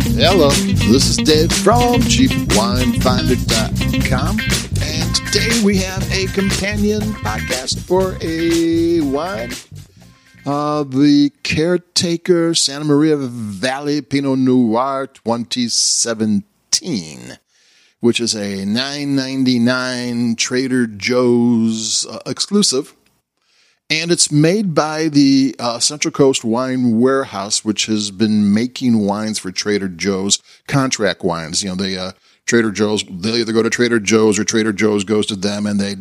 Hello, this is Dave from CheapWineFinder.com, and today we have a companion podcast for a wine. Uh, the Caretaker Santa Maria Valley Pinot Noir 2017, which is a 9.99 Trader Joe's uh, exclusive and it's made by the uh, Central Coast Wine Warehouse, which has been making wines for Trader Joe's, contract wines. You know, they uh, Trader Joe's they'll either go to Trader Joe's or Trader Joe's goes to them, and they,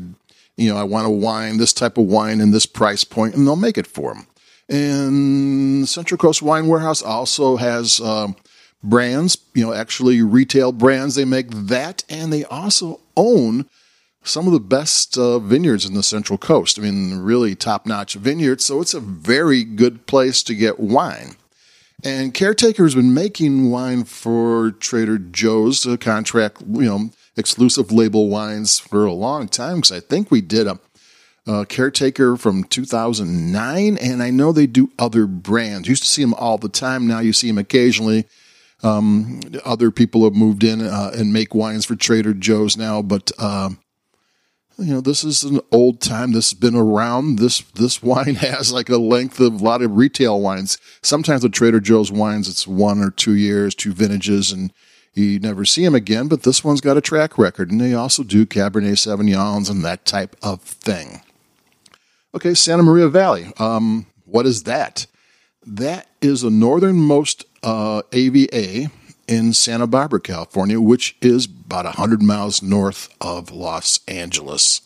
you know, I want a wine, this type of wine in this price point, and they'll make it for them. And Central Coast Wine Warehouse also has uh, brands, you know, actually retail brands. They make that, and they also own some of the best uh, vineyards in the Central Coast. I mean, really top notch vineyards. So it's a very good place to get wine. And Caretaker's been making wine for Trader Joe's, a contract, you know, exclusive label wines for a long time. Because I think we did a, a, Caretaker from 2009, and I know they do other brands. Used to see them all the time. Now you see them occasionally. Um, other people have moved in uh, and make wines for Trader Joe's now, but uh, you know this is an old time this has been around. This this wine has like a length of a lot of retail wines. Sometimes with trader joe's wines it's one or two years two vintages and you never see them again but this one's got a track record and they also do cabernet sauvignons and that type of thing. Okay santa maria valley um, what is that? That is the northernmost uh, ava in Santa Barbara, California, which is about 100 miles north of Los Angeles.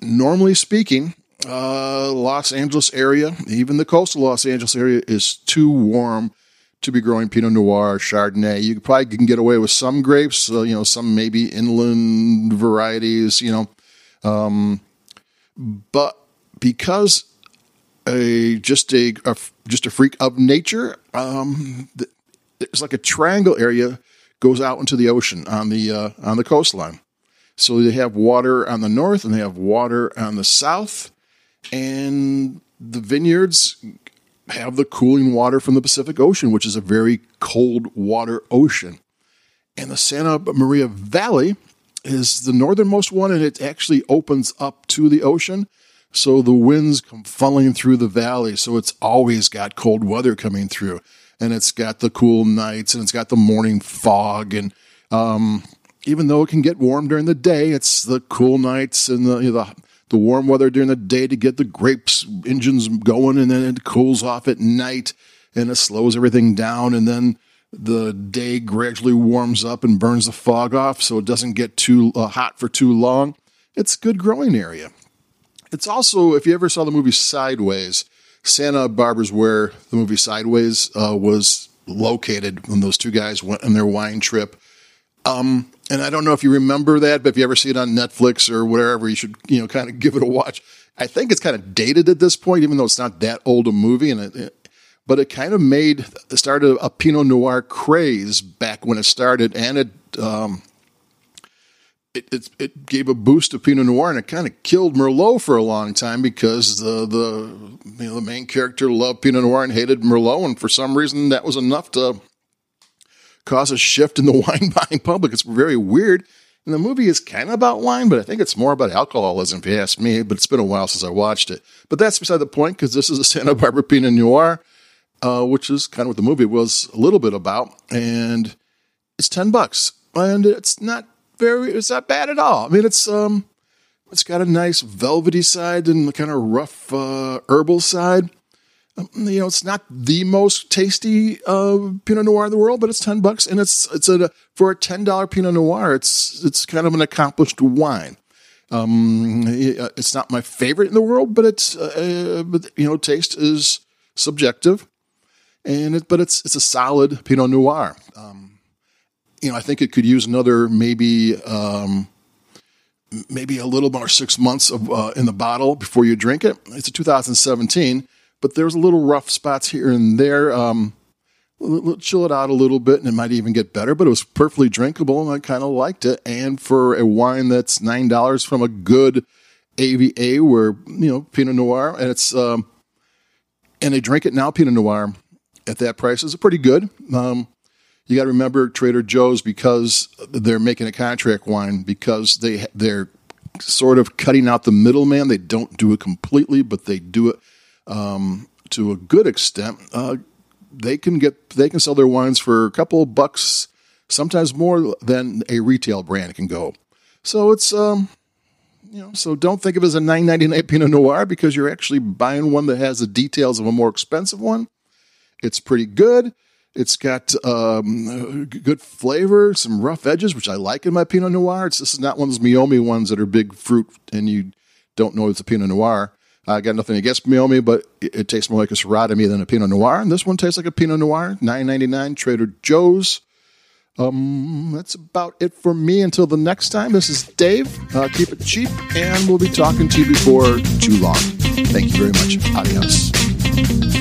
Normally speaking, uh, Los Angeles area, even the coastal Los Angeles area, is too warm to be growing Pinot Noir, Chardonnay. You probably can get away with some grapes, uh, you know, some maybe inland varieties, you know, um, but because a just a, a, just a freak of nature, um, it's like a triangle area goes out into the ocean on the uh, on the coastline. So they have water on the north and they have water on the south, and the vineyards have the cooling water from the Pacific Ocean, which is a very cold water ocean. And the Santa Maria Valley is the northernmost one, and it actually opens up to the ocean. So the winds come funneling through the valley. So it's always got cold weather coming through and it's got the cool nights and it's got the morning fog and um, even though it can get warm during the day, it's the cool nights and the, you know, the the warm weather during the day to get the grapes engines going, and then it cools off at night and it slows everything down, and then the day gradually warms up and burns the fog off, so it doesn't get too uh, hot for too long. It's a good growing area. It's also, if you ever saw the movie Sideways, Santa Barbara's where the movie Sideways uh, was located when those two guys went on their wine trip. Um, and I don't know if you remember that, but if you ever see it on Netflix or wherever, you should you know kind of give it a watch. I think it's kind of dated at this point, even though it's not that old a movie, and it, it but it kind of made started a Pinot Noir craze back when it started, and it um, it, it, it, gave a boost to Pinot Noir and it kind of killed Merlot for a long time because the the you know the main character loved Pinot Noir and hated Merlot and for some reason that was enough to cause a shift in the wine buying public. It's very weird. And the movie is kind of about wine, but I think it's more about alcoholism, if you ask me. But it's been a while since I watched it. But that's beside the point because this is a Santa Barbara Pinot Noir, uh, which is kind of what the movie was a little bit about. And it's 10 bucks. And it's not very it's not bad at all. I mean, it's um, it's got a nice velvety side and the kind of rough uh, herbal side. Um, you know, it's not the most tasty uh, Pinot Noir in the world, but it's ten bucks, and it's it's a for a ten dollar Pinot Noir. It's it's kind of an accomplished wine. Um, it's not my favorite in the world, but it's uh, uh, but you know, taste is subjective, and it but it's it's a solid Pinot Noir. Um, you know, I think it could use another maybe um, maybe a little more six months of uh, in the bottle before you drink it. It's a 2017, but there's a little rough spots here and there. Um, chill it out a little bit, and it might even get better. But it was perfectly drinkable, and I kind of liked it. And for a wine that's nine dollars from a good AVA, where you know Pinot Noir, and it's um, and they drink it now Pinot Noir at that price is pretty good. Um, you got to remember Trader Joe's because they're making a contract wine because they they're sort of cutting out the middleman. They don't do it completely, but they do it um, to a good extent. Uh, they can get they can sell their wines for a couple bucks, sometimes more than a retail brand can go. So it's um, you know, so don't think of it as a 9.99 Pinot Noir because you're actually buying one that has the details of a more expensive one. It's pretty good. It's got um, good flavor, some rough edges, which I like in my Pinot Noir. It's, this is not one of those Meiomi ones that are big fruit and you don't know it's a Pinot Noir. I got nothing against Meiomi, but it, it, tastes more like a Syrah to me than a Pinot Noir. And this one tastes like a Pinot Noir, nine ninety nine, Trader Joe's. Um, that's about it for me. Until the next time, this is Dave. Uh, keep it cheap, and we'll be talking to you before too long. Thank you very much. Adios.